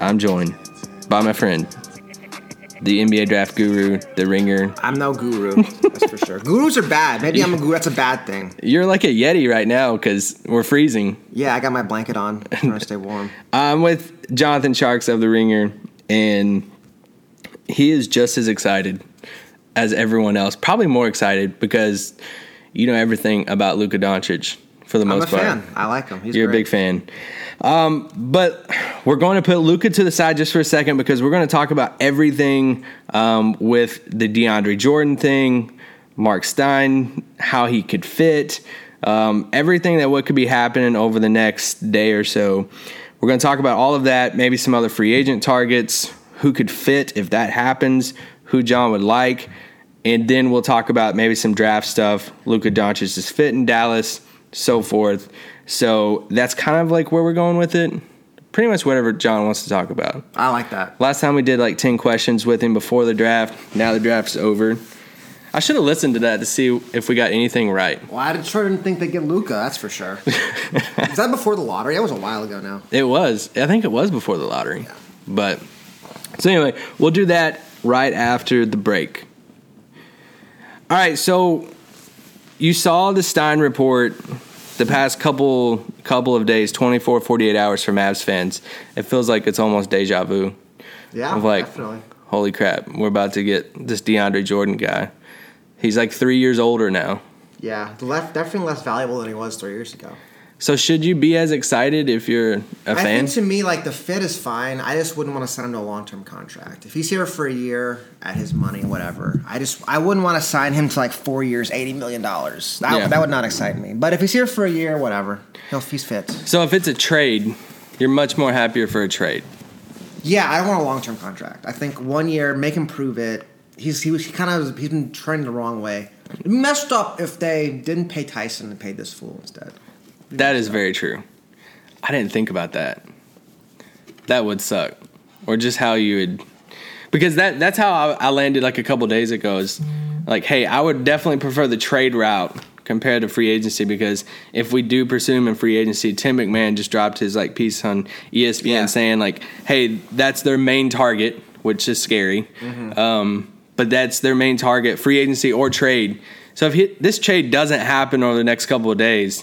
I'm joined by my friend, the NBA draft guru, the ringer. I'm no guru, that's for sure. Gurus are bad. Maybe I'm a guru. That's a bad thing. You're like a Yeti right now because we're freezing. Yeah, I got my blanket on, I'm trying to stay warm. I'm with Jonathan Tjarks of the Ringer, and he is just as excited as everyone else. Probably more excited because you know everything about Luka Doncic for the I'm a most part. fan. I like him. He's You're great. a big fan. Um, but we're going to put Luka to the side just for a second because we're going to talk about everything um, with the DeAndre Jordan thing, Mark Stein, how he could fit, um, everything that what could be happening over the next day or so. We're going to talk about all of that, maybe some other free agent targets, who could fit if that happens, who John would like, and then we'll talk about maybe some draft stuff. Luka Doncic's fit in Dallas, so forth. So that's kind of like where we're going with it. Pretty much whatever John wants to talk about. I like that. Last time we did like 10 questions with him before the draft. Now the draft's over. I should have listened to that to see if we got anything right. Well, I sure didn't think they'd get Luka. That's for sure. Is that before the lottery? That was a while ago now. It was. I think it was before the lottery. Yeah. But so anyway, we'll do that right after the break. All right, so you saw the Stein report the past couple couple of days, 24 48 hours for Mavs fans. It feels like it's almost deja vu. Yeah, Of like, definitely. holy crap, we're about to get this DeAndre Jordan guy. He's like 3 years older now. Yeah, left definitely less valuable than he was three years ago. So should you be as excited if you're a I fan? think to me, like the fit is fine. I just wouldn't want to sign him to a long term contract. If he's here for a year at his money, whatever. I just I wouldn't want to sign him to like four years, eighty million dollars. That, Yeah. that would not excite me. But if he's here for a year, whatever. He'll he's fit. so if it's a trade, you're much more happier for a trade. Yeah, I don't want a long term contract. I think one year, make him prove it. He's he was he kind of he's been trending the wrong way. It'd messed up if they didn't pay Tyson and paid this fool instead. That is very true. I didn't think about that. That would suck. Or just how you would because that that's how I, I landed like a couple days ago is like, hey, I would definitely prefer the trade route compared to free agency because if we do pursue him in free agency, Tim McMahon just dropped his like piece on ESPN Yeah. saying like, hey, that's their main target, which is scary. Um, but that's their main target, free agency or trade. So if he, this trade doesn't happen over the next couple of days,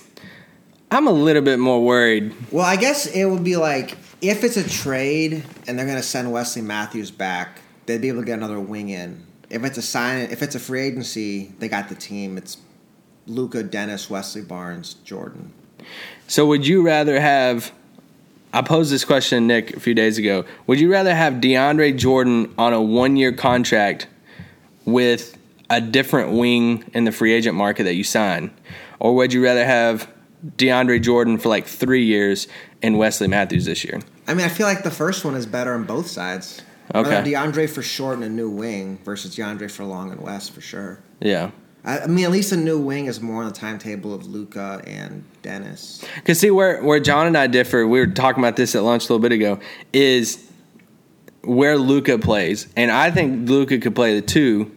I'm a little bit more worried. Well, I guess it would be like if it's a trade and they're going to send Wesley Matthews back, they'd be able to get another wing in. If it's a sign, if it's a free agency, they got the team. It's Luka, Dennis, Wesley Barnes, Jordan. So would you rather have? I posed this question to Nick a few days ago. Would you rather have DeAndre Jordan on a one-year contract with a different wing in the free agent market that you sign, or would you rather have DeAndre Jordan for like three years and Wesley Matthews this year? I mean, I feel like the first one is better on both sides. Okay. Rather DeAndre for short and a new wing versus DeAndre for long and west for sure. Yeah. I, I mean, at least a new wing is more on the timetable of Luka and Dennis. Because see where where John and I differ, we were talking about this at lunch a little bit ago, is where Luka plays, and I think Luka could play the two.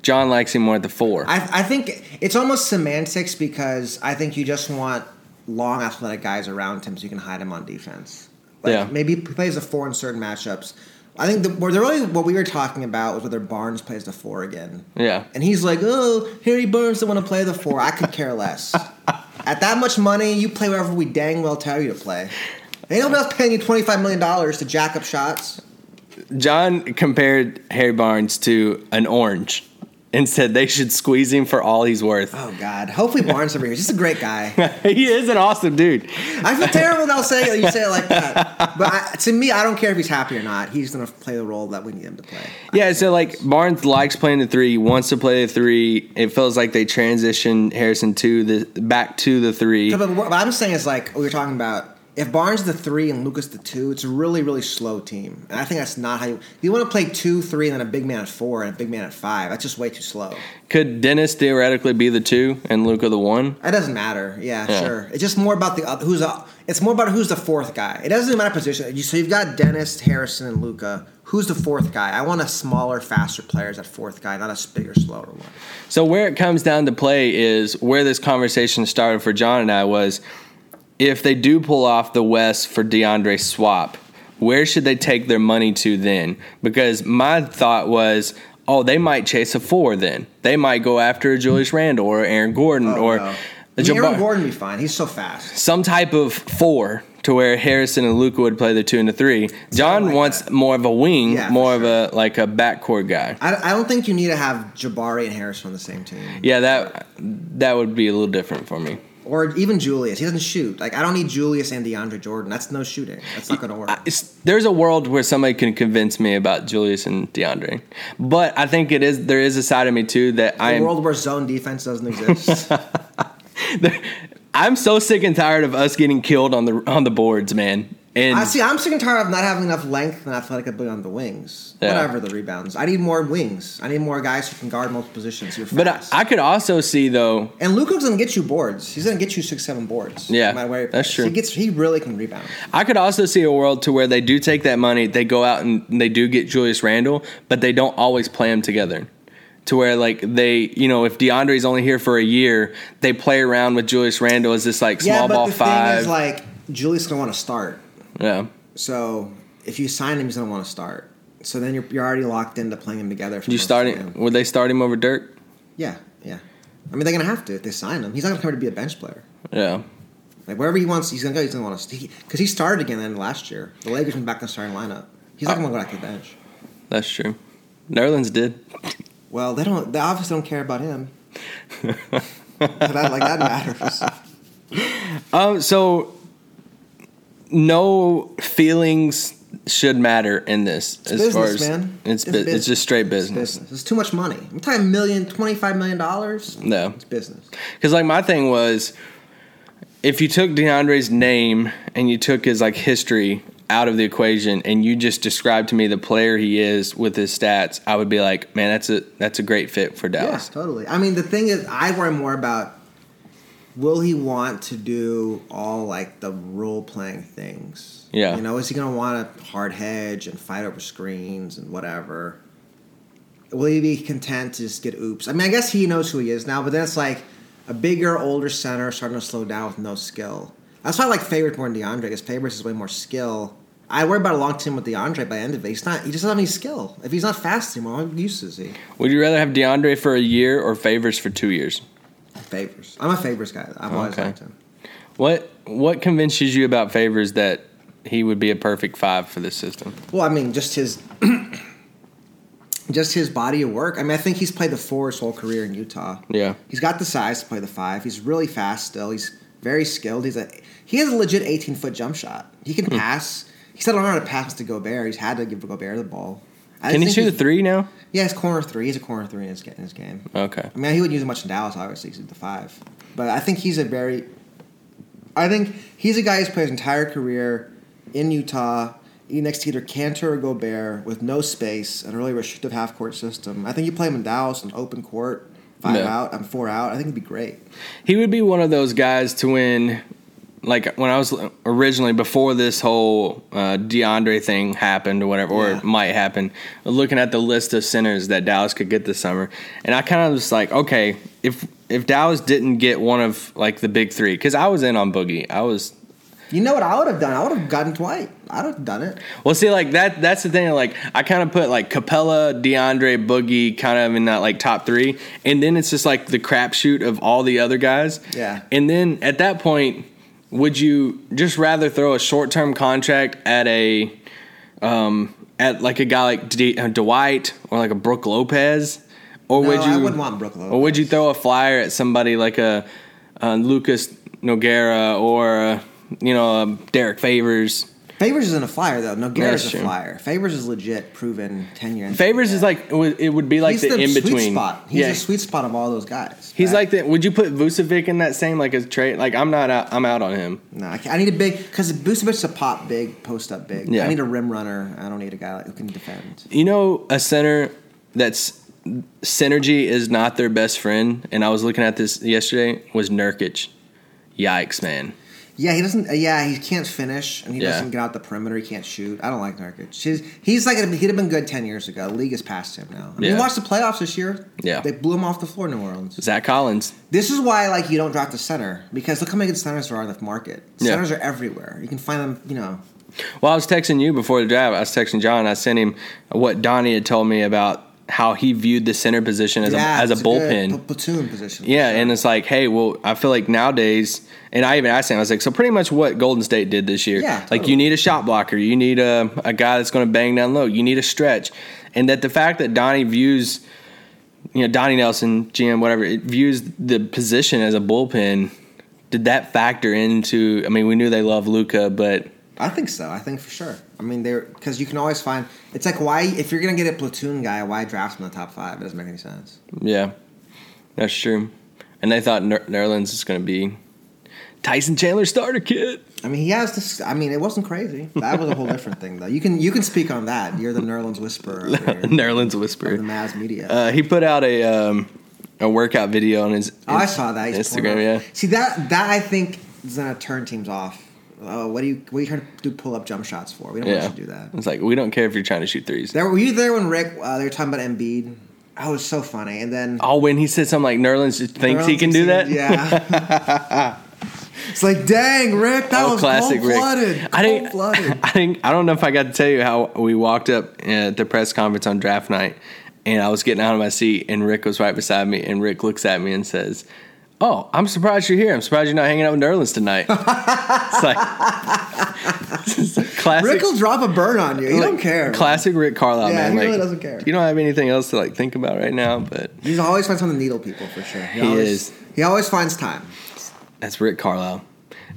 John likes him more at the four. I, I think it's almost semantics because I think you just want long athletic guys around him so you can hide him on defense. Like Yeah. Maybe he plays the four in certain matchups. I think the, where the really what we were talking about was whether Barnes plays the four again. yeah, And he's like, oh, Harry Barnes doesn't want to play the four. I could care less. At that much money, you play wherever we dang well tell you to play. Ain't nobody else paying you $25 million to jack up shots. John compared Harry Barnes to an orange and said they should squeeze him for all he's worth. Oh, God. Hopefully Barnes over here. He's just a great guy. he is an awesome dude. I feel terrible now saying it. You say it like that, but I, to me, I don't care if he's happy or not. He's going to play the role that we need him to play. Yeah, so like Barnes likes playing the three, wants to play the three. It feels like they transition Harrison to the back to the three. But what I'm saying is like we were talking about. If Barnes the three and Lucas the two, it's a really really slow team, and I think that's not how you. You want to play two, three, and then a big man at four and a big man at five. That's just way too slow. Could Dennis theoretically be the two and Luka the one? It doesn't matter. Yeah, Yeah. sure. It's just more about the other, who's a. It's more about who's the fourth guy. It doesn't matter position. So you've got Dennis, Harrison, and Luka. Who's the fourth guy? I want a smaller, faster player as that fourth guy, not a bigger, slower one. So where it comes down to play is where this conversation started for John and I was if they do pull off the West for DeAndre swap, where should they take their money to then? Because my thought was, oh, they might chase a four then. They might go after a Julius Randle or Aaron Gordon oh, or Oh, no. a I mean, Aaron Gordon be fine. He's so fast. some type of four to where Harrison and Luka would play the two and the three. John like wants that. more of a wing, Yeah, more of a like a backcourt guy. I, I don't think you need to have Jabari and Harrison on the same team. Yeah, that that would be a little different for me. Or even Julius. He doesn't shoot. Like, I don't need Julius and DeAndre Jordan. That's no shooting. That's not going to work. I- there's a world where somebody can convince me about Julius and DeAndre, but I think it is there is a side of me too that I'm world where zone defense doesn't exist. I'm so sick and tired of us getting killed on the on the boards, man. And I see. I'm sick and tired of not having enough length and athletic ability on the wings. Yeah. Whatever the rebounds. I need more wings. I need more guys who can guard multiple positions. But I. I could also see though. and Luka's gonna get you boards. He's gonna get you six, seven boards. Yeah, no matter where that's true. He gets. He really can rebound. I could also see a world to where they do take that money, they go out and they do get Julius Randle, but they don't always play them together. To where like they, you know, if DeAndre's only here for a year, they play around with Julius Randle as this like small yeah, ball five. is, like Julius gonna want to start. Yeah. So if you sign him, he's gonna want to start. So then you're, you're already locked into playing him together. for You starting? of the game. Would they start him over Dirk? Yeah, yeah. I mean, they're gonna have to if they sign him. He's not gonna come here to be a bench player. Yeah. Like wherever he wants, he's gonna go. He's gonna want to because he, started again then last year. The Lakers went back to the starting lineup. He's not gonna go back to the bench. That's true. Nerlens did. Well, they don't. They obviously don't care about him. That, like that matters. Um. So, no feelings should matter in this. as business, far as man. it's It's bu- it's just straight It's business. business. It's too much money. I'm talking million, twenty-five million dollars. No, It's business. because like my thing was, if you took DeAndre's name and you took his like history out of the equation and you just described to me the player he is with his stats, I would be like, man, that's a that's a great fit for Dallas. Yeah, Dallas. totally. I mean, the thing is, I worry more about will he want to do all like the role playing things? Yeah. You know, is he going to want to hard hedge and fight over screens and whatever? Will he be content to just get oops? I mean, I guess he knows who he is now, but then it's like a bigger, older center starting to slow down with no skill. That's why I like Favors more than DeAndre because Favors is way more skill. I worry about a long team with DeAndre by the end of it. He's not. He just doesn't have any skill. If he's not fast anymore, what use is he? Would you rather have DeAndre for a year or Favors for two years? Favors. I'm a Favors guy. I've always Okay. liked him. What what convinces you about Favors that he would be a perfect five for this system? Well, I mean, just his, just his body of work. I mean, I think he's played the four his whole career in Utah. Yeah. He's got the size to play the five. He's really fast still. He's very skilled. He's a he has a legit 18 foot jump shot. He Hmm. can pass. He said, "I don't know how to pass to Gobert." He's had to give Gobert the ball. I Can he shoot a he's- three now? Yeah, he's corner three. He's a corner three in his, in his game. Okay. I mean, he wouldn't use it much in Dallas, obviously, he's the five. But I think he's a very. I think he's a guy who's played his entire career in Utah, next to either Kanter or Gobert, with no space and a really restrictive half court system. I think you play him in Dallas, an open court, five Yeah. out, and four out. I think it'd be great. He would be one of those guys to win. Like when I was originally before this whole uh, DeAndre thing happened or whatever, or Yeah. it might happen, looking at the list of centers that Dallas could get this summer, and I kind of was like, okay, if if Dallas didn't get one of like the big three, because I was in on Boogie, I was You know what I would have done? I would have gotten Dwight. I would have done it. Well, see, like that. That's the thing. Like, I kind of put like Capela, DeAndre, Boogie, kind of in that like top three, and then it's just like the crapshoot of all the other guys. Yeah. And then at that point, would you just rather throw a short term contract at a, um, at like a guy like D- uh, Dwight or like a Brooke Lopez, or No, would you? I wouldn't want Brooke Or would you throw a flyer at somebody like a, uh Lucas Nogueira or uh, you know um, Derrick Favors? Favors isn't a flyer though. No, Garrett's That's a true. flyer. Favors is legit, proven tenure. Favors is like it would- it would be like he's the, in sweet between. spot. He's the sweet spot of all those guys. he's like the. Would you put Vucevic in that same like as trade? Like I'm not. Out, I'm out on him. No, I, can't- I need a big because Vucevic's a pop big, post up big. Yeah. I need a rim runner. I don't need a guy like, who can defend. You know, a center that's synergy is not their best friend. And I was looking at this yesterday. Was Nurkic? Yikes, man. Yeah, he doesn't. Uh, yeah, he can't finish, and he Yeah. doesn't get out the perimeter. He can't shoot. I don't like Nurkic. He's, he's like he'd have been good ten years ago. The league has passed him now. I mean, Yeah. you watch the playoffs this year. Yeah. they blew him off the floor. in New Orleans. Zach Collins. This is why like you don't draft a center because look how many good centers there are in the market. Yeah. Centers are everywhere. You can find them. You know, Well, I was texting you before the draft. I was texting John. I sent him what Donnie had told me about how he viewed the center position as yeah, a as a bullpen. pl- platoon position. Yeah, and it's like, hey, well, I feel like nowadays, and I even asked him, I was like, so pretty much what Golden State did this year. Yeah, Like, you need a shot blocker, you need a, a guy that's going to bang down low, you need a stretch. And that the fact that Donnie views, you know, Donnie Nelson, GM, whatever, it views the position as a bullpen, did that factor into, I mean, we knew they love Luca, but I think so. I think for sure. I mean, they're because you can always find. It's like why if you're gonna get a platoon guy, why draft him in the top five? It doesn't make any sense. yeah, that's true. And they thought Ner- Nerlens is going to be Tyson Chandler starter kid. I mean, he has this. I mean, it wasn't crazy. That was a whole different thing, though. You can you can speak on that. You're the Nerlens whisperer Nerlens whisperer. the Mavs media. Uh, he put out a um, a workout video on his, oh, I saw that. He's Instagram. Yeah. See that that I think is gonna turn teams off. Oh, what do you what are you trying to do? Pull up jump shots for? We don't yeah. want you to do that. It's like we don't care if you're trying to shoot threes. There, were you there when Rick? Uh, they were talking about Embiid. Oh, it was so funny. And then Oh, when he said something like Nerlens thinks he can do that. Yeah. it's like, dang, Rick, that Oh, was classic cold Rick. blooded. I didn't. I didn't. I don't know if I got to tell you how we walked up at the press conference on draft night, and I was getting out of my seat, and Rick was right beside me, and Rick looks at me and says. Oh, I'm surprised you're here. I'm surprised you're not hanging out with Nerlens tonight. it's like, it's like classic. Rick will drop a burn on you. He don't care. Classic Rick Carlisle, Yeah, man. he like, really doesn't care. You don't have anything else to like think about right now, but He's always finds something to needle people for sure. He, He always, is. He always finds time. that's Rick Carlisle.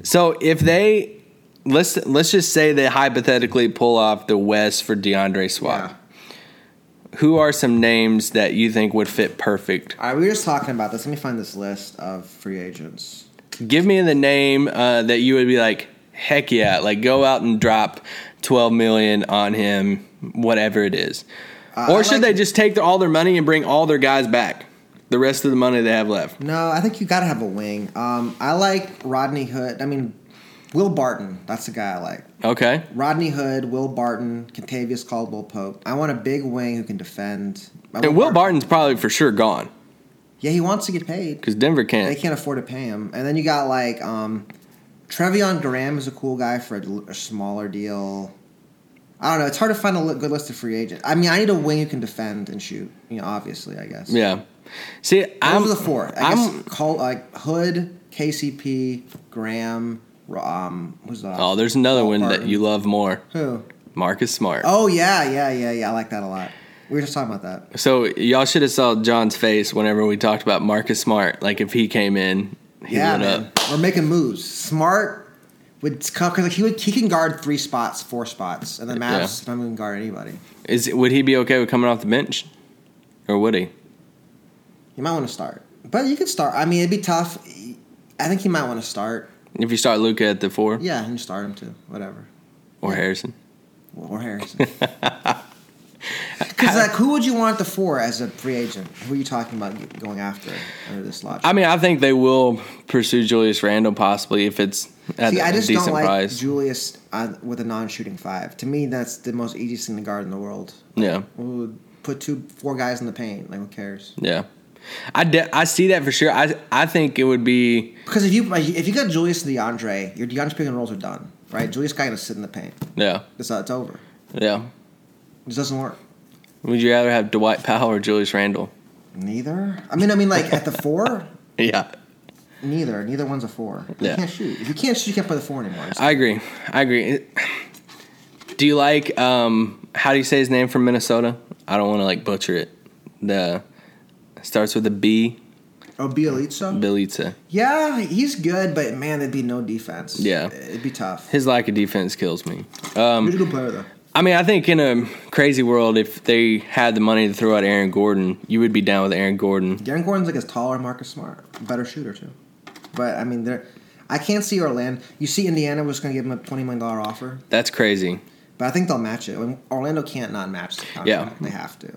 So if they let's let's just say they hypothetically pull off the West for DeAndre Swap, Yeah. Who are some names that you think would fit perfect? All right, we were just talking about this. Let me find this list of free agents. Give me the name uh, that you would be like, heck yeah, like go out and drop twelve million on him, whatever it is. Uh, or I should like- they just take their, all their money and bring all their guys back? The rest of the money they have left. No, I think you got to have a wing. Um, I like Rodney Hood. I mean, Will Barton. That's the guy I like. Okay. Rodney Hood, Will Barton, Kentavious Caldwell Pope. I want a big wing who can defend. I And Will Barton's probably for sure gone Yeah, he wants to get paid. because Denver can't. They can't afford to pay him. And then you got like um, Treveon Graham is a cool guy for a, a smaller deal. I don't know. It's hard to find a li- good list of free agents. I mean, I need a wing who can defend and shoot. You know, obviously, I guess. Yeah. See, Those I'm are the four. I I'm, guess call like Hood, KCP, Graham. Um, who's that? oh, there's another Will one that you love more. Who? Marcus Smart. Oh yeah, yeah, yeah, yeah. I like that a lot. We were just talking about that. So y'all should have saw John's face whenever we talked about Marcus Smart. Like if he came in, he yeah, man. up. We're making moves. Smart would because like he would he can guard three spots, four spots, and the Mavs don't even guard anybody. Is would he be okay with coming off the bench, or would he? You might want to start, but you could start. I mean, it'd be tough. I think he might want to start. If you start Luka at the four Yeah, and start him too. Whatever. or Harrison, Or Harrison. Because like, who would you want the four as a free agent? Who are you talking about going after under this logic? I mean, I think they will pursue Julius Randle possibly if it's at See, a I just don't like price. Julius uh, with a non-shooting five. To me, that's the most easiest thing to guard in the world. yeah, We would put two, four guys in the paint. Like, who cares? yeah. I, de- I see that for sure. I I think it would be Because if you if you got Julius and DeAndre, your DeAndre pick and rolls are done, right? Julius guy gonna sit in the paint. yeah It's, uh, it's over. yeah. It doesn't work. Would you rather have Dwight Powell or Julius Randle? Neither. I mean, I mean, like at the four, Yeah, neither. Neither one's a four. You Yeah. can't shoot. If you can't shoot, you can't play the four anymore. I agree. I agree. Do you like um how do you say his name from Minnesota? I don't want to like butcher it. The starts with a B. Oh, Bjelica. Bjelica. Yeah, he's good, but man, there'd be no defense. Yeah. it'd be tough. His lack of defense kills me. Um, he's a good player though. I mean, I think in a crazy world, if they had the money to throw out Aaron Gordon, you would be down with Aaron Gordon. Darren Gordon's like a taller Marcus Smart, better shooter too. But I mean, they're. I can't see Orlando. You see, Indiana was going to give him a twenty million dollar offer, That's crazy. but I think they'll match it. Orlando can't not match the contract. Yeah. they have to.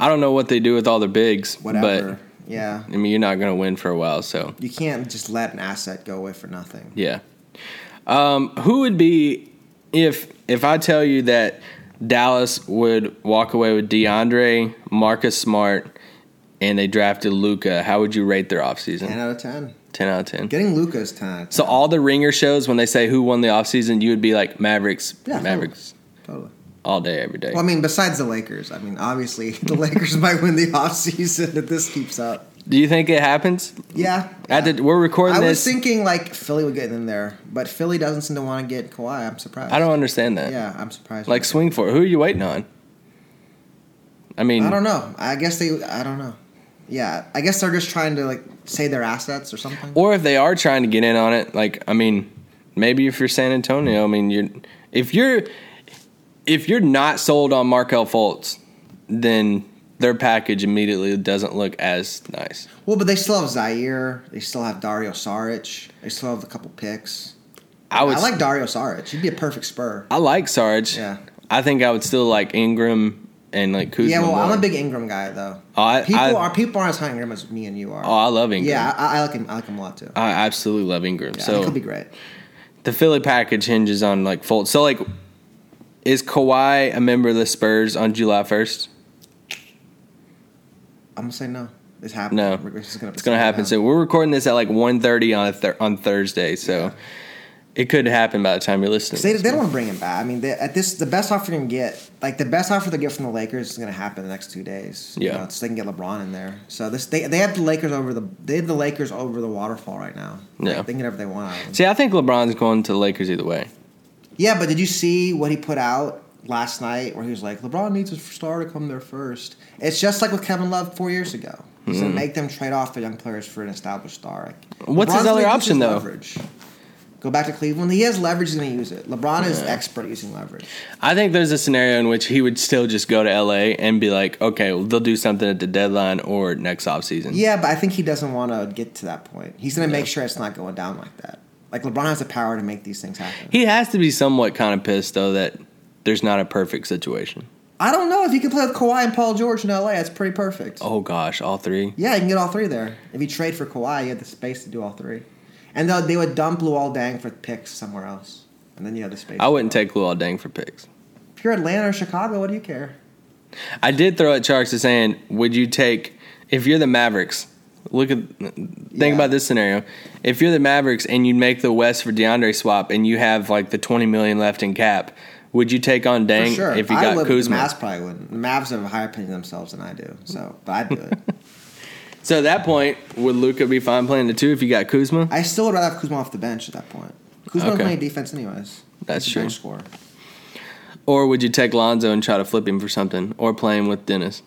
I don't know what they do with all their bigs, Whatever. yeah, I mean, you're not going to win for a while, so you can't just let an asset go away for nothing. yeah. Um, who would be if if I tell you that Dallas would walk away with DeAndre, Marcus Smart, and they drafted Luka? How would you rate their offseason? Ten out of ten. 10 out of 10. Getting Luka's ten. 10. So all the ringer shows when they say who won the offseason, you would be like Mavericks, Yeah, Mavericks totally. All day, every day. Well, I mean, besides the Lakers, I mean, obviously the Lakers might win the offseason if this keeps up. Do you think it happens? Yeah. At the, we're recording I this. was thinking like Philly would get in there, but Philly doesn't seem to want to get Kawhi. I'm surprised. I don't understand that. Yeah, I'm surprised. Like swing for it. Who are you waiting on? I mean, I don't know. I guess they. I don't know. Yeah, I guess they're just trying to like save their assets or something. or if they are trying to get in on it, like I mean, maybe if you're San Antonio, I mean, you're if you're if you're not sold on Markelle Fultz, then their package immediately doesn't look as nice. Well, but they still have Zaire. They still have Dario Saric. They still have a couple picks. I would I like Dario Saric. He'd be a perfect spur. I like Sarge. Yeah. I think I would still like Ingram and like Kuzma. Yeah, well, I'm a big Ingram guy though. Oh, I, People I, are people aren't as high Ingram as me and you are. Oh, I love Ingram. yeah, I, I like him. I like him a lot too. I absolutely love Ingram. Yeah, so he'll be great. the Philly package hinges on like Fultz. So like, is Kawhi a member of the Spurs on July first? I'm gonna say no. It's happening. No, just gonna it's gonna happen. So we're recording this at like 1.30 on on Thursday. So it could happen by the time you're listening. They, they don't want to bring him back. I mean, they, at this, the best offer you can get, like the best offer they get from the Lakers, is going to happen in the next two days. You Yeah. know, so they can get LeBron in there. So this, they, they have the Lakers over the, they have the Lakers over the waterfall right now. Like, Yeah. they can get whatever they want. See, I think LeBron's going to the Lakers either way. Yeah, but did you see what he put out last night, where he was like, LeBron needs a star to come there first. It's just like with Kevin Love four years ago. He's going to make them trade off the young players for an established star. Like, Hmm. What's his other option, though? Leverage. Go back to Cleveland. He has leverage. He's going to use it. LeBron is expert at using leverage. I think there's a scenario in which he would still just go to LA and be like, okay, well, they'll do something at the deadline or next offseason. Yeah, but I think he doesn't want to get to that point. He's going to make sure it's not going down like that. Like LeBron has the power to make these things happen. He has to be somewhat kind of pissed though that there's not a perfect situation. I don't know if he can play with Kawhi and Paul George in LA. That's pretty perfect. Oh gosh, all three. Yeah, you can get all three there. If you trade for Kawhi, you have the space to do all three. And they they would dump Luol Deng for picks somewhere else, and then you have the space. I wouldn't take Luol Deng for picks. If you're Atlanta or Chicago, what do you care? I did throw at Tjarks to saying, would you take if you're the Mavericks? Look at think Yeah. about this scenario. If you're the Mavericks and you make the West for DeAndre swap and you have like the 20 million left in cap, would you take on Deng sure. if you I got would, Kuzma? The Mavs probably wouldn't. The Mavs have a higher opinion of themselves than I do. So, but I'd do it. So at that point, would Luka be fine playing the two if you got Kuzma? I still would rather have Kuzma off the bench at that point. Kuzma Okay. doesn't play defense anyways. That's true. bench scorer. Or would you take Lonzo and try to flip him for something, or play him with Dennis?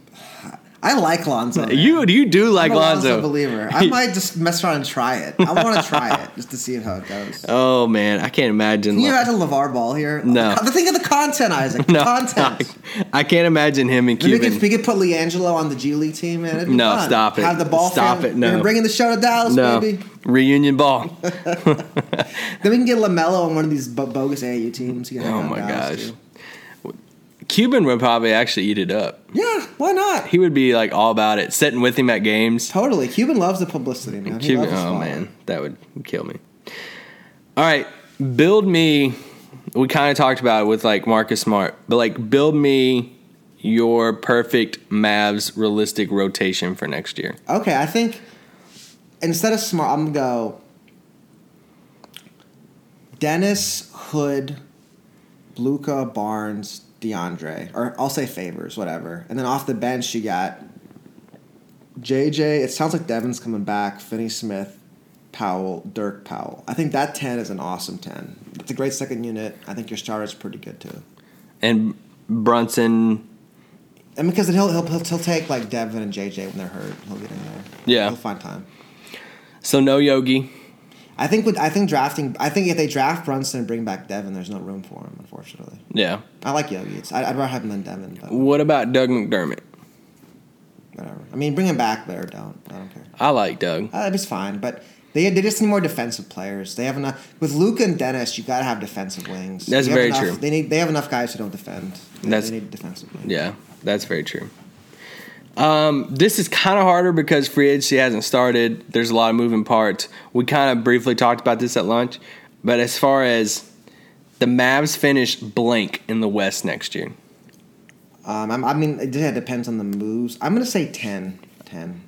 I like Lonzo. man. You you do like I'm a Lonzo Lonzo. believer. I might just mess around and try it. I want to try it just to see how it goes. Oh man, I can't imagine. Can you imagine LeVar Ball here? No. The, think of the content, Isaac. The no, content. I, I can't imagine him and Maybe we Cuban. could, we could put LiAngelo on the G League team, man. It'd be No, fun. stop it. Have the ball. Stop fam- it, no. We're bringing the show to Dallas, no baby. reunion ball. Then we can get LaMelo on one of these bogus AAU teams. Oh my Dallas, gosh. too. Cuban would probably actually eat it up. Yeah, why not? He would be like all about it, sitting with him at games. Totally. Cuban loves the publicity, man. He Cuban, oh man, that would kill me. All right, build me. We kind of talked about it with like Marcus Smart, but like build me your perfect Mavs realistic rotation for next year. Okay, I think instead of smart, I'm gonna go Dennis Hood, Luka Barnes, DeAndre, or I'll say favors, whatever. And then off the bench, you got JJ. It sounds like Devin's coming back. Finney Smith, Powell, Dirk Powell. I think that ten is an awesome ten. It's a great second unit. I think your starter's pretty good too. And Brunson, And because he'll, he'll he'll he'll take like Devin and JJ when they're hurt, he'll get in there. Yeah. he'll find time. So no Yogi. I think with I think drafting. I think if they draft Brunson and bring back Devin, there's no room for him. Unfortunately, Yeah. I like Yogi. It's, I, I'd rather have him than Devin. But What about Doug McDermott? whatever. I mean, bring him back, but or don't. I don't care. I like Doug. Uh, it's fine, but they they just need more defensive players. They have enough with Luka and Dennis. You got to have defensive wings. That's very enough- true. They need they have enough guys who don't defend. They, That's- they need defensive wings. Yeah, that's very true. Um, this is kind of harder because free agency hasn't started. There's a lot of moving parts. We kind of briefly talked about this at lunch, but as far as the Mavs finish blank in the West next year, Um, I'm, I mean, it depends on the moves. I'm gonna say 10. 10.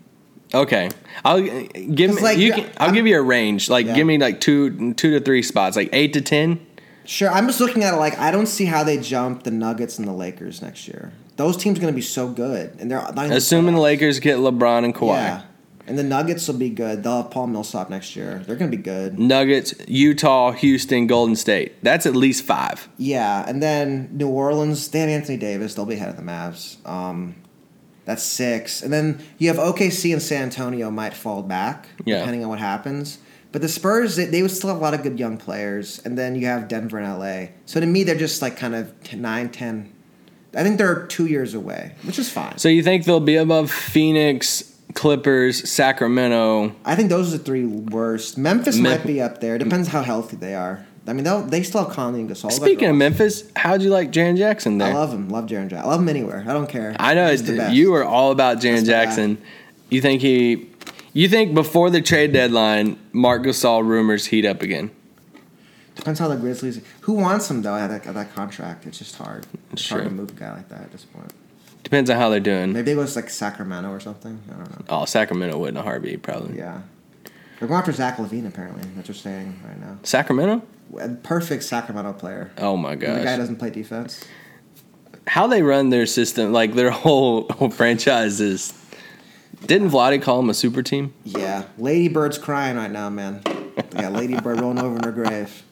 okay, I'll give 'Cause, me. like, you can, I'll I'm- give you a range. Like, Yeah. give me like two, two to three spots, like eight to ten. Sure, I'm just looking at it like I don't see how they jump the Nuggets and the Lakers next year. Those teams are going to be so good, and they're Assuming the. Lakers get LeBron and Kawhi, Yeah, and the Nuggets will be good. They'll have Paul Millsap next year. They're going to be good. Nuggets, Utah, Houston, Golden State. That's at least five. Yeah, and then New Orleans, they have Anthony Davis. They'll be ahead of the Mavs. Um, that's six, and then you have OKC and San Antonio might fall back Yeah. depending on what happens. But the Spurs, they, they would still have a lot of good young players, and then you have Denver and LA. So to me, they're just like kind of 10, 9, 10. I think they're two years away, which is fine. So you think they'll be above Phoenix, Clippers, Sacramento? I think those are the three worst. Memphis Mem- might be up there. Depends how healthy they are. I mean, they'll, they still have Conley and Gasol. Speaking of Memphis, how'd you like Jaren Jackson there? I love him. Love Jaren Jackson. I love him anywhere. I don't care. I know He's the best. you are all about Jaren That's the guy. Jackson. You think he? You think before the trade deadline, Marc Gasol rumors heat up again? Depends how the Grizzlies. Who wants him though at that, at that contract? It's just hard. It's hard to move a guy like that at this point. Depends on how they're doing. Maybe they go to like Sacramento or something. I don't know. Oh, Sacramento would in a heartbeat, probably. Yeah, they're going after Zach LaVine apparently. That's what they're saying right now. Sacramento? A perfect Sacramento player. Oh my god. The guy doesn't play defense. How they run their system, like their whole, whole franchise is. Didn't Vlade call him a super team? Yeah, Lady Bird's crying right now, man. Got Lady Bird rolling over in her grave.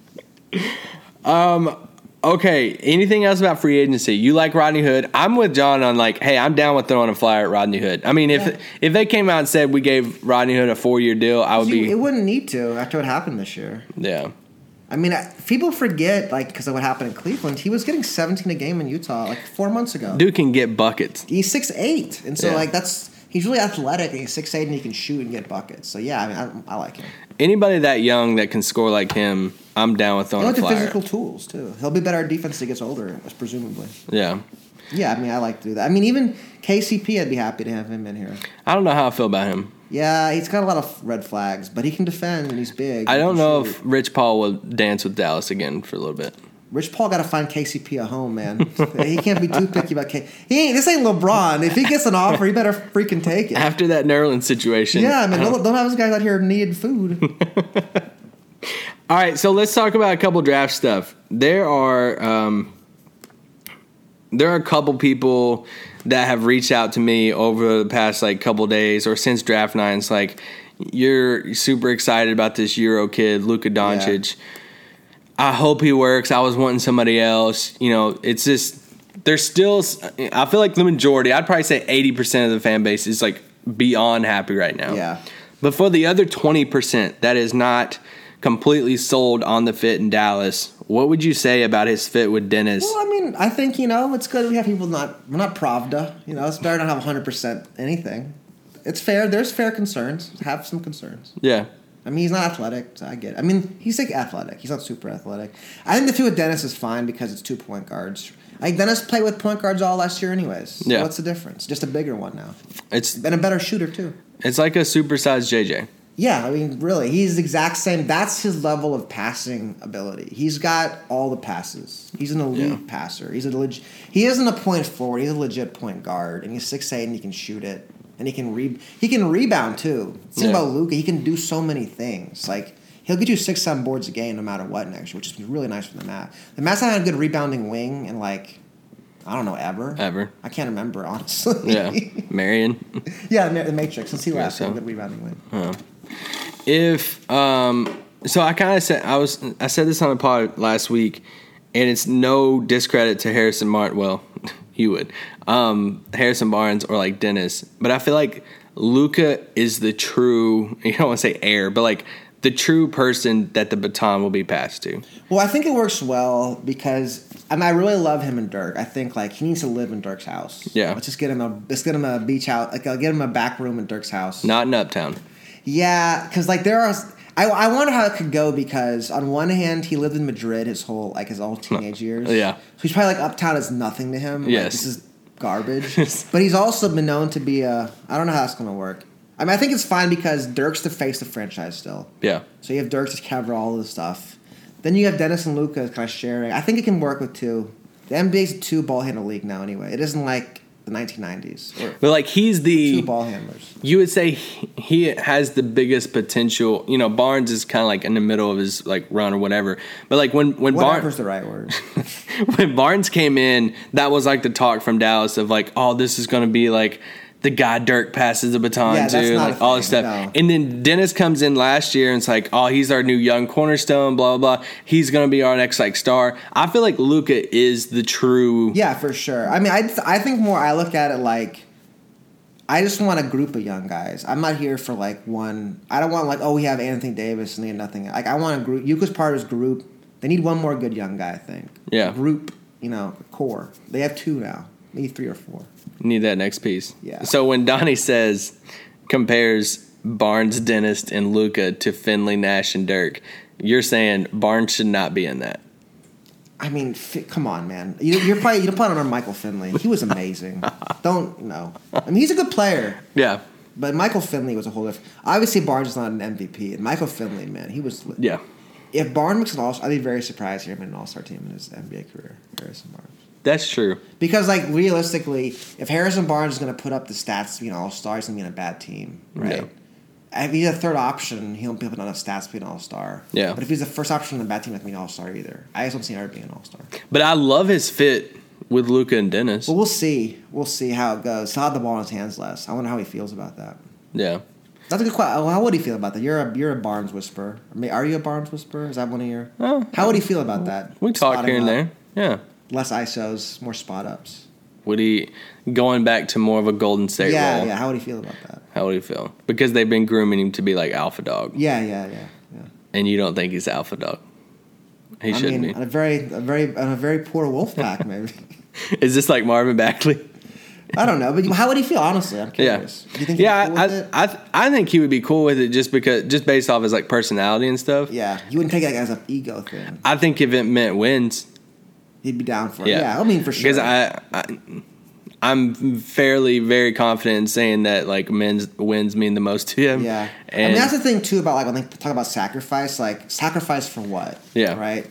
Um, okay, anything else about free agency? You like Rodney Hood? I'm with John on like, hey, I'm down with throwing a flyer at Rodney Hood. I mean, if Yeah. if they came out and said we gave Rodney Hood a four year deal, I would You- be it wouldn't need to after what happened this year. yeah. I mean, I- people forget like because of what happened in Cleveland. He was getting 17 a game in Utah like four months ago. Dude can get buckets. He's six eight, and so Yeah. like that's he's really athletic. And he's six eight, and he can shoot and get buckets. So yeah, I mean, I, I like him. Anybody that young that can score like him, I'm down with He throwing to flyer. physical tools too. He'll be better at defense as he gets older, presumably. Yeah, Yeah, I mean, I like to do that. I mean, even KCP, I'd be happy to have him in here. I don't know how I feel about him. Yeah, he's got a lot of red flags, but he can defend and he's big. I don't know shoot. if Rich Paul will dance with Dallas again for a little bit. Rich Paul got to find KCP a home, man. he can't be too picky about K. He ain't. This ain't LeBron. If he gets an offer, he better freaking take it. After that Nerlens situation, Yeah, I mean, don't- don't, have those guys out here need food. All right, so let's talk about a couple draft stuff. There are um, there are a couple people that have reached out to me over the past like couple days or since draft. It's like you're super excited about this Euro kid, Luka Doncic. I hope he works. I was wanting somebody else. You know, it's just there's still. I feel like the majority. I'd probably say eighty percent of the fan base is like beyond happy right now. Yeah. But for the other 20% that is not completely sold on the fit in Dallas, what would you say about his fit with Dennis? Well, I mean, I think you know it's good we have people not we're not Pravda. You know, it's better to have hundred percent anything. It's fair. There's fair concerns. Have some concerns. Yeah. I mean, he's not athletic. So I get. It. I mean, he's like athletic. He's not super athletic. I think the two with Dennis is fine because it's two point guards. Like Dennis played with point guards all last year, anyways. Yeah. What's the difference? Just a bigger one now, It's and a better shooter too. it's like a supersized JJ. Yeah, I mean, really, he's the exact same. That's his level of passing ability. He's got all the passes. He's an elite Yeah. passer. He's a leg- He isn't a point forward. He's a legit point guard, and he's six eight, and he can shoot it, and he can re- He can rebound too. The thing Yeah. about Luka, he can do so many things. Like he'll get you six seven boards a game no matter what next year, which is really nice for the Matt. The Matt's not had a good rebounding wing, and like. I don't know ever. Ever. I can't remember honestly. Yeah. Marion. yeah, the Matrix. Since he last had a good rebounding wing. if um so I kind of said I was I said this on the pod last week and it's no discredit to Harrison Martin you would um Harrison Barnes or like Dennis but I feel like Luka is the true. You don't want to say heir, but like the true person that the baton will be passed to. Well, I think it works well because I mean I really love him and Dirk. I think like he needs to live in Dirk's house. Yeah. let's just get him a let's get him a beach house. Like I'll get him a back room in Dirk's house. Not in Uptown. Yeah, because like there are. I, I wonder how it could go because on one hand he lived in Madrid his whole like his whole teenage years. Yeah. so he's probably like Uptown is nothing to him. Like, Yes. this is garbage. but he's also been known to be a. I don't know how that's gonna work. I mean, I think it's fine because Dirk's the face of the franchise still. Yeah. So you have Dirk to cover all of the stuff. Then you have Dennis and Luka kind of sharing. I think it can work with two. The NBA's a two ball handle league now anyway. It isn't like the 1990s or But like he's the two ball handlers. you would say he he has the biggest potential. You know, Barnes is kind of like in the middle of his like run or whatever. But like when when Barnes the right word. when Barnes came in, that was like the talk from Dallas of like, oh, this is going to be like the guy Dirk passes the baton Yeah, to, like all this stuff. no. And then Dennis comes in last year and it's like, oh, he's our new young cornerstone, blah blah blah. He's going to be our next like star. I feel like Luka is the true. Yeah, for sure. I mean, I I think more. I look at it like. I just want a group of young guys. I'm not here for like one. I don't want like oh we have Anthony Davis and they have nothing. Like I want a group. Luka's part of his group. They need one more good young guy. I think. Yeah. Group. You know, core. They have two now. Maybe three or four. Need that next piece. Yeah. So when Donnie says compares Barnes, Dennis, and Luka to Finley, Nash, and Dirk, you're saying Barnes should not be in that. I mean, come on, man. You, you're probably you don't put on Michael Finley. He was amazing. don't no. I mean, he's a good player, Yeah. but Michael Finley was a whole different. Obviously, Barnes is not an MVP, and Michael Finley, man, he was. Yeah. If Barnes makes an all, I'd be very surprised to hear him in an All Star team in his NBA career. Harrison Barnes, That's true. because like realistically, if Harrison Barnes is going to put up the stats you know, All Star, he's going to be in a bad team, right? Yeah. If he's a third option, he won't be able enough stats to be an All Star. Yeah. But if he's the first option in a bad team, going to be an All Star either. I just don't see him ever being an All Star. But I love his fit with Luka and Dennis. Well, we'll see. We'll see how it goes. He'll have the ball in his hands less. I wonder how he feels about that. Yeah. That's a good question. How would he feel about that? You're a you're a Barnes whisperer. I mean, are you a Barnes whisperer? Is that one of your? Oh, how would he feel about that? We talk here and up, there. Yeah. Less ISOs, more spot ups. Would he going back to more of a Golden State Yeah, role? yeah. How would he feel about that? How would he feel? Because they've been grooming him to be like alpha dog, Yeah, yeah, yeah, yeah. and you don't think he's alpha dog. He I shouldn't mean, be. a very, a very, a very poor wolf pack, maybe. Is this like Marvin Bagley? I don't know, but how would he feel? Honestly, I'm Yeah. curious. Do you think? he'd Yeah, be cool with it? I, I, I think he would be cool with it just because, just based off his like personality and stuff. yeah, you wouldn't take it as an ego thing. I think if it meant wins, He'd be down for it. yeah, Yeah, I mean for sure. Because I, I, I'm fairly very confident in saying that like men's wins mean the most to him. Yeah, I mean that's the thing too about like when they talk about sacrifice. Like sacrifice for what? Yeah. right.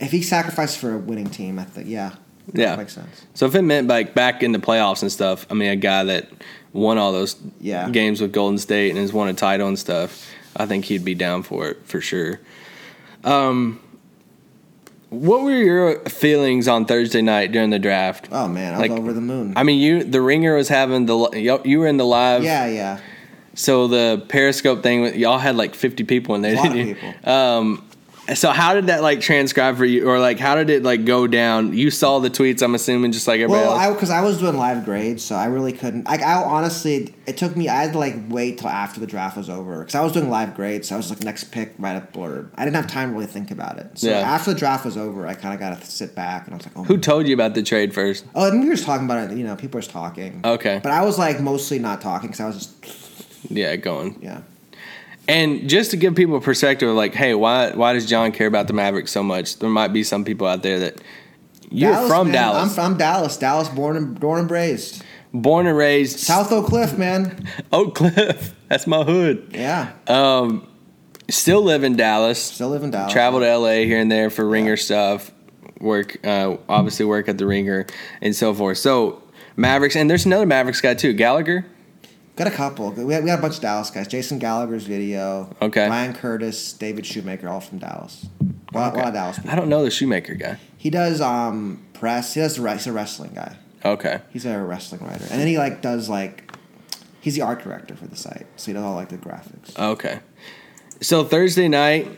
If he sacrificed for a winning team, I think yeah, that Yeah. makes sense. So if it meant like back in the playoffs and stuff, I mean, a guy that won all those Yeah. games with Golden State and has won a title and stuff, I think he'd be down for it for sure. Um, what were your feelings on Thursday night during the draft? Oh man, I Like, over the moon. I mean, you the ringer was having the you you were in the live, yeah, yeah. So the Periscope thing, y'all had like fifty people in there, A lot didn't of you? people. Um, so how did that like transcribe for you, or like how did it like go down? You saw the tweets, I'm assuming, just like everybody Well, I because I was doing live grades, so I really couldn't. Like, I honestly, it took me. I had to like wait till after the draft was over because I was doing live grades. So I was like, next pick, write a blurb. I didn't have time to really think about it. So Yeah. after the draft was over, I kind of got to sit back and I was like, oh, Who told you about the trade first? oh, and we were just talking about it. You know, people were just talking. Okay, But I was like mostly not talking because I was just yeah, going. yeah. And just to give people a perspective of like, hey, why why does John care about the Mavericks so much? There might be some people out there that you're Dallas, from man. Dallas, I'm from Dallas. Dallas, born and born and raised. born and raised South Oak Cliff, man. Oak Cliff. That's my hood. Yeah, Um, still live in Dallas. still live in Dallas. travel to LA here and there for ringer stuff, work uh, obviously work at the ringer and so forth. So Mavericks and there's another Mavericks guy too, Gallagher. Got a couple. We had, we had a bunch of Dallas guys. Jason Gallagher's video. Okay. Bryan Curtis, David Shoemaker, all from Dallas. A lot, a lot of Dallas people. I don't know the shoemaker guy. He does um press. He does he's a wrestling guy. Okay. He's a wrestling writer, and then he like does like he's the art director for the site, so he does all like the graphics. Okay. So Thursday night,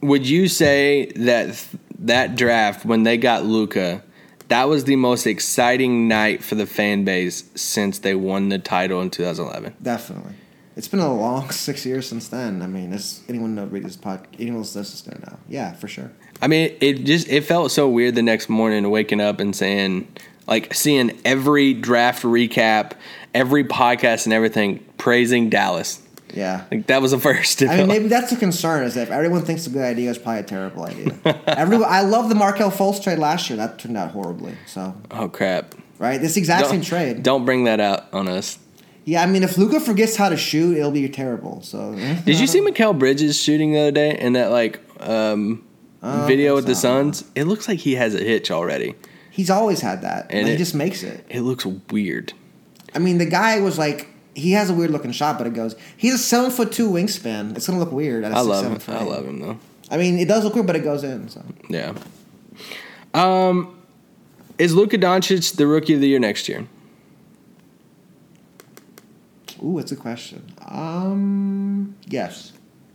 would you say that th- that draft when they got Luka that was the most exciting night for the fan base since they won the title in 2011. Definitely. It's been a long six years since then. I mean, does anyone know read this pod? Anyone listening to it now? Yeah, for sure. I mean, it just it felt so weird the next morning waking up and saying like seeing every draft recap, every podcast and everything praising Dallas. Yeah. Like that was the first. I mean, maybe that's the concern is that if everyone thinks a good idea, is probably a terrible idea. Everyone, I love the Markelle Fultz trade last year. That turned out horribly. So, oh crap! right, this exact same Don't- trade. Don't bring that out on us. Yeah, I mean, if Luka forgets how to shoot, it'll be terrible. So, Did you see Mikal Bridges shooting the other day in that like um, Oh, video with the Suns? It looks like he has a hitch already. He's always had that, And and he just makes it. It looks weird. I mean, the guy was like, he has a weird looking shot, but it goes. He's a seven foot two wingspan. It's gonna look weird. At a I six, love seven him. foot I eight. love him though. I mean, it does look weird, but it goes in. So Yeah. Um, is Luka Doncic the rookie of the year next year? Ooh, it's a question. Um, yes.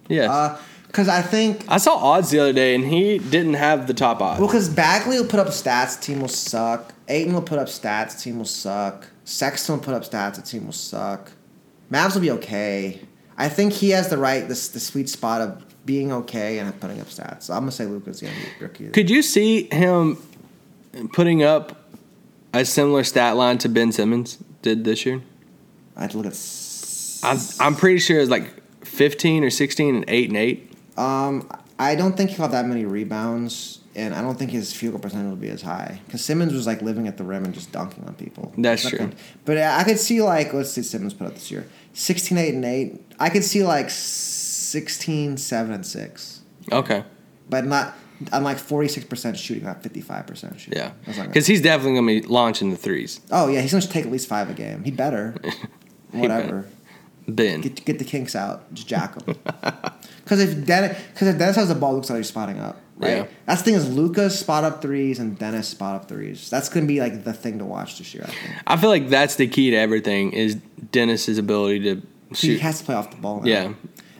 Yes. Because I think I saw odds the other day, and he didn't have the top odds. well, because Bagley will put up stats, team will suck. Ayton will put up stats, team will suck. Sexton will put up stats, the team will suck. Mavs will be okay. I think he has the right, the, the sweet spot of being okay and putting up stats. So I'm gonna say Luka's the MVP rookie. Could you see him putting up a similar stat line to Ben Simmons did this year? I have to look at. s- I'm, I'm pretty sure it's like 15 or 16 and 8 and 8. Um, I don't think he'll have that many rebounds, and I don't think his field goal percentage will be as high. Because Simmons was like living at the rim and just dunking on people. That's true. good. But I could see like let's see Simmons put up this year 16, 8, and eight. I could see like 16, 7, and six, Okay. but not. I'm like 46% shooting, not 55% shooting. Yeah. Because he's definitely going to be launching the threes. oh yeah, he's gonna take at least five a game. He better. Whatever. Ben. Get get the kinks out. Just jack them. Because if Dennis, because if Dennis has the ball, looks like he's spotting up. Right. Yeah. That's the thing is Luka's spot up threes and Dennis spot up threes. That's gonna be like the thing to watch this year. I think I feel like that's the key to everything is Dennis's ability to shoot. he has to play off the ball. Now. Yeah.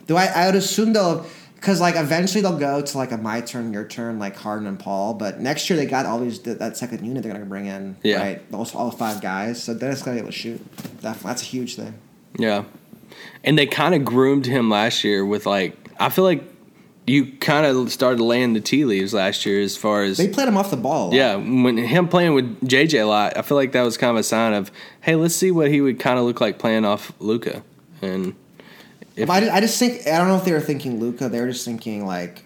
Do I? I would assume they'll. Because like eventually they'll go to like a my turn, your turn, like Harden and Paul. But next year they got all these that second unit they're gonna bring in. Yeah. Right. Those all five guys. So Dennis gotta be able to shoot. Definitely, that's a huge thing. Yeah. And they kind of groomed him last year with like, I feel like you kind of started laying the tea leaves last year as far as. They played him off the ball. Yeah, when him playing with JJ a lot, I feel like that was kind of a sign of, hey, let's see what he would kind of look like playing off Luka. And if I, just, I just think I don't know if they were thinking Luka. They were just thinking like,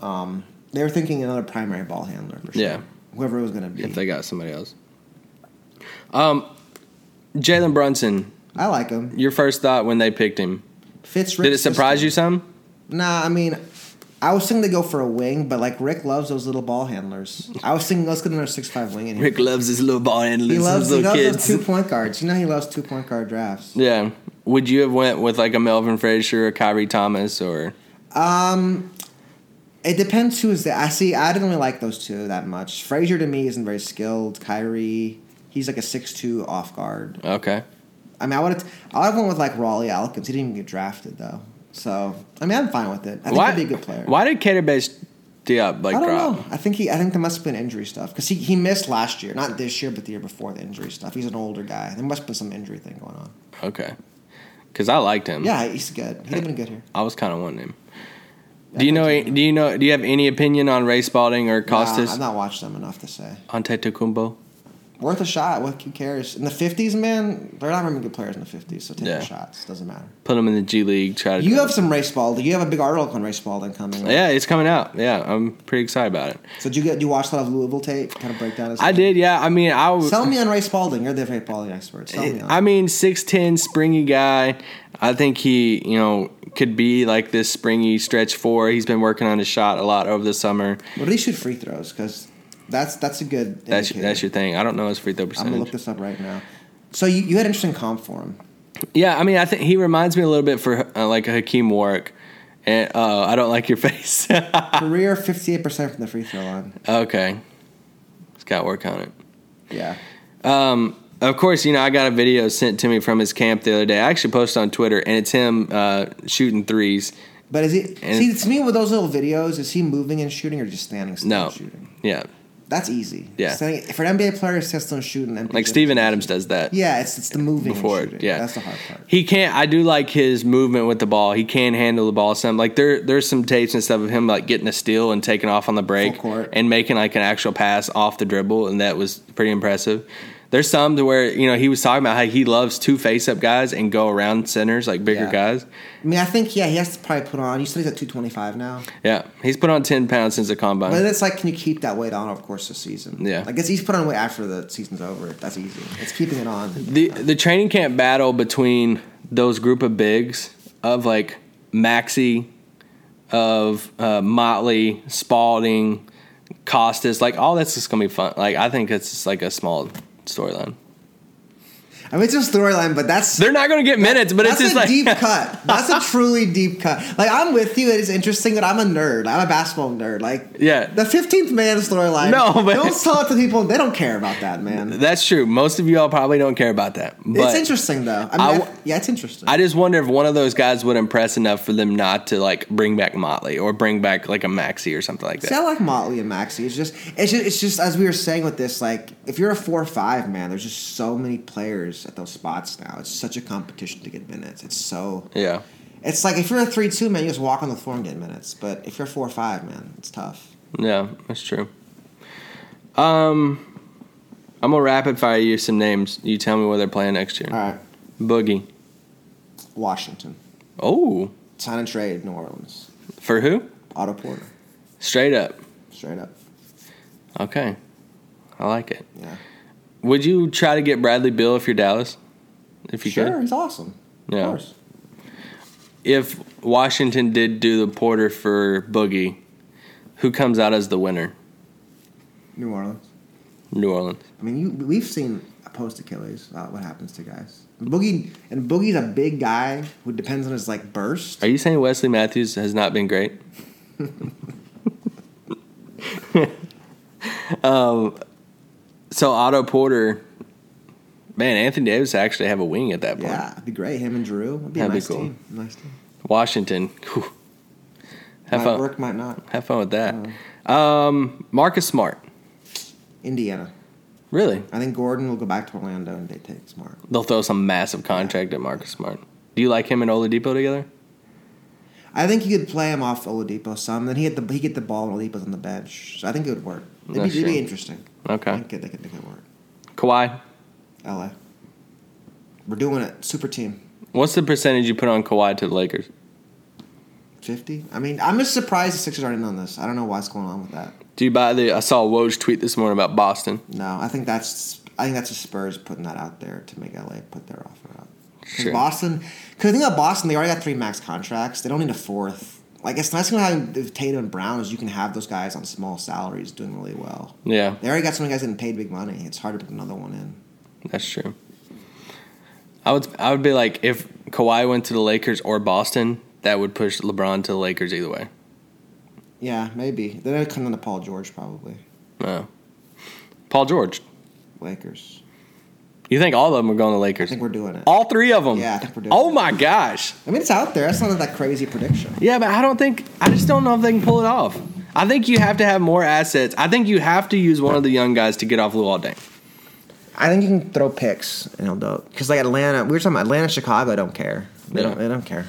um, they were thinking another primary ball handler for sure. Yeah. whoever it was going to be. if they got somebody else, um, Jalen Brunson, I like him. your first thought when they picked him, Fits. did it surprise system. you some? Nah, I mean, I was thinking they go for a wing, but like Rick loves those little ball handlers. I was thinking let's get another six five wing in here. Rick loves his little ball handlers, he loves he little loves kids. those two point guards. You know he loves two point guard drafts. Yeah. Would you have went with like a Melvin Frazier or Khyri Thomas or Um, it depends who is there. I see. I didn't really like those two that much. Frazier to me isn't very skilled. Kyrie, he's like a six two off guard. okay? I mean, I would have. I would have went with like Rawle Alkins. He didn't even get drafted though. So I mean, I'm fine with it. I think why he'd be a good player. Why did Cater Base Diop like I don't drop? know. I think he. I think there must have been injury stuff because he, he missed last year, not this year, but the year before the injury stuff. He's an older guy. There must have been some injury thing going on. Okay, because I liked him. Yeah, he's good. He'd have been good here. I was kind of wanting him. Do you know? Do you know? Do you have any opinion on Ray Spalding or Nah, Kostas I've not watched them enough to say. Antetokounmpo? Worth a shot. What who cares? In the fifties, man, they're not very good players in the fifties. So take Yeah. the shots. Doesn't matter. Put them in the G League. Try to. You have some Ray Spalding. You have a big article on Ray Spalding coming. right? Yeah, it's coming out. Yeah, I'm pretty excited about it. So did you get? Do you watch a lot of Louisville tape? Kind of break down. His I did. Yeah, I mean, I. w- Sell me on Ray Spalding. You're the Ray Spalding expert. Sell eh, me on. I mean, six ten, springy guy. I think he, you know, could be like this springy stretch four. He's been working on his shot a lot over the summer. What they shoot free throws? Because that's that's a good. That's indicator. that's your thing. I don't know his free throw percentage. I'm gonna look this up right now. So you, you had interesting comp for him. Yeah, I mean, I think he reminds me a little bit for uh, like a Hakim Warrick. And uh, I don't like your face. Career 58% from the free throw line. okay, he's got work on it. Yeah. Um, of course, you know I got a video sent to me from his camp the other day. I actually posted on Twitter, and it's him uh, shooting threes. But is he And- see to me with those little videos, is he moving and shooting or just standing still No, and shooting? yeah, That's easy. Yeah. Setting- for an NBA player, it's just don't shoot an. Like Steven Adams does that. Yeah, it's it's the moving before. shooting. Yeah, that's the hard part. He can't. I do like his movement with the ball. He can handle the ball. Some like there. There's some tapes and stuff of him like getting a steal and taking off on the break and making like an actual pass off the dribble, and that was pretty impressive. There's some to where you know he was talking about how he loves two face up guys and go around centers like bigger Yeah. guys. I mean, I think yeah, he has to probably put on. You said he's at two twenty five now, Yeah, he's put on ten pounds since the combine. but it's like, can you keep that weight on over the course of the season? Yeah. I guess he's put on weight after the season's over. That's easy. It's keeping it on. the the training camp battle between those group of bigs of like Maxi, of uh, Motley, Spalding, Kostas, like all that's just gonna be fun. Like I think it's just like a small storyline. I mean, it's a storyline, but that's They're not gonna get minutes, but it's that's just a like deep cut. That's a truly deep cut. Like I'm with you. It is interesting that I'm a nerd. I'm a basketball nerd. Like Yeah. the 15th man storyline. No, but- don't tell it to people. They don't care about that, man. that's true. Most of y'all probably don't care about that, but it's interesting though. I mean, I w- yeah, it's interesting. I just wonder if one of those guys would impress enough for them not to like bring back Motley or bring back like a Maxi or something like that. See, I like Motley and Maxi. It's just, it's just, it's just as we were saying with this. Like, if you're a four or five man, there's just so many players at those spots now. It's such a competition to get minutes. It's so. yeah. It's like if you're a three two man, you just walk on the floor and get minutes. But if you're four five man, it's tough. Yeah, that's true. Um, I'm gonna rapid fire you some names. You tell me where they're playing next year. All right, Boogie. Washington, Oh, sign and trade, New Orleans, for who? Otto Porter, Straight up. straight up. Okay, I like it. Yeah, Would you try to get Bradley Beal if you're Dallas? If you can sure, could. he's awesome. Yeah. Of course. If Washington did do the Porter for Boogie, who comes out as the winner? New Orleans. New Orleans. I mean, you, we've seen post Achilles. Uh, what happens to guys? Boogie and Boogie's a big guy who depends on his like burst. Are you saying Wesley Matthews has not been great? um, so Otto Porter, man, Anthony Davis actually have a wing at that point. Yeah, it'd be great. Him and Drew. It'd be a That'd be nice cool. team. Nice team. Washington, whew. have might fun. work, might not. Have fun with that. Um, Marcus Smart, Indiana. really? I think Gordon will go back to Orlando and they take Smart. They'll throw some massive contract at Marcus Smart. Do you like him and Oladipo together? I think you could play him off Oladipo some. Then he get the he get the ball when Oladipo's on the bench. So I think it would work. It'd, be, That's it'd be true. interesting. Okay. I think could make it work. Kawhi, LA. We're doing it. Super team. what's the percentage you put on Kawhi to the Lakers? 50. I mean, I'm just surprised the Sixers aren't in on this. I don't know what's going on with that. Do you buy the? I saw Woj tweet this morning about Boston. No, I think that's I think that's the Spurs putting that out there to make LA put their offer up. 'Cause Sure. Boston, because the thing about Boston, they already got three max contracts. They don't need a fourth. Like it's nice about having Tatum and Brown is you can have those guys on small salaries doing really well. Yeah, They already got so many guys getting paid big money. It's hard to put another one in. that's true. I would I would be like if Kawhi went to the Lakers or Boston, that would push LeBron to the Lakers either way. Yeah, maybe. Then it'd come down to Paul George probably. No. Paul George. Lakers. You think all of them are going to Lakers? I think we're doing it. All three of them. Yeah, I think we're doing Oh it. my gosh. I mean, it's out there. That's not that crazy prediction. Yeah, but I don't think I just don't know if they can pull it off. I think you have to have more assets. I think you have to use one of the young guys to get off Luol Deng. I think you can throw picks and he'll do. Because like Atlanta, we were talking about Atlanta, Chicago. Don't care. They Yeah. don't. They don't care.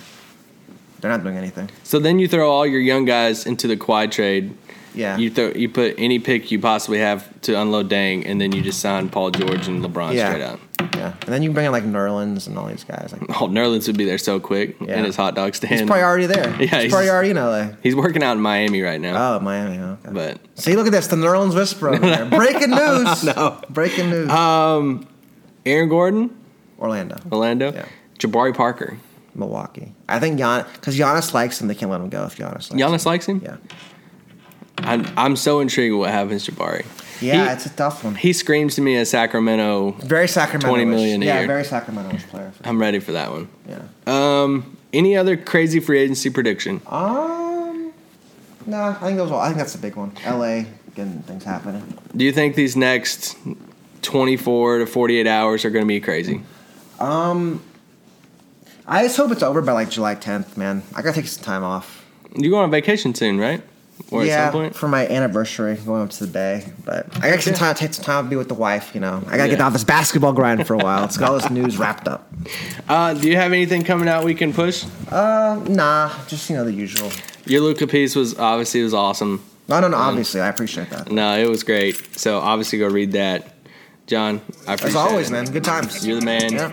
They're not doing anything. So then you throw all your young guys into the quad trade. Yeah. You throw you put any pick you possibly have to unload Deng, and then you just sign Paul George and LeBron Yeah. straight up. Yeah, and then you bring in like Nerlens and all these guys. Like, Oh, Nerlens would be there so quick Yeah. in his hot dog stand. he's probably already there. Yeah, he's, he's- probably already in LA. He's working out in Miami right now. Oh, Miami. Okay. But see, look at this, the Nerlens whisper over there. Breaking news. no, breaking news. um, Aaron Gordon, Orlando, Orlando, Yeah. Jabari Parker. Milwaukee. I think Gian because Giannis likes him. They can't let him go if Giannis likes Giannis him. likes him. Yeah, I'm, I'm so intrigued with what happens to Jabari. yeah, He- it's a tough one. He screams to me as Sacramento. Very Sacramento. 20 million a yeah, year. very Sacramento player. I'm ready for that one. Yeah. Um, any other crazy free agency prediction? Um. Nah, I think those. All, I think that's the big one. L.A. getting things happening. Do you think these next 24 to 48 hours are going to be crazy? Um. I just hope it's over by like July 10th, man. I gotta take some time off. You go on vacation soon, right? Or yeah, at some point? for my anniversary, going up to the Bay. But I got some time, take some time to be with the wife. You know, I gotta get Yeah. off this basketball grind for a while. Let's get all this news wrapped up. Uh, do you have anything coming out we can push? Nah, just you know the usual. Your Luka piece was obviously was awesome. No, no, no. Obviously, I appreciate that. No, it was great. So obviously go read that. John, I appreciate As always, it. man. Good times. You're the man. Yeah.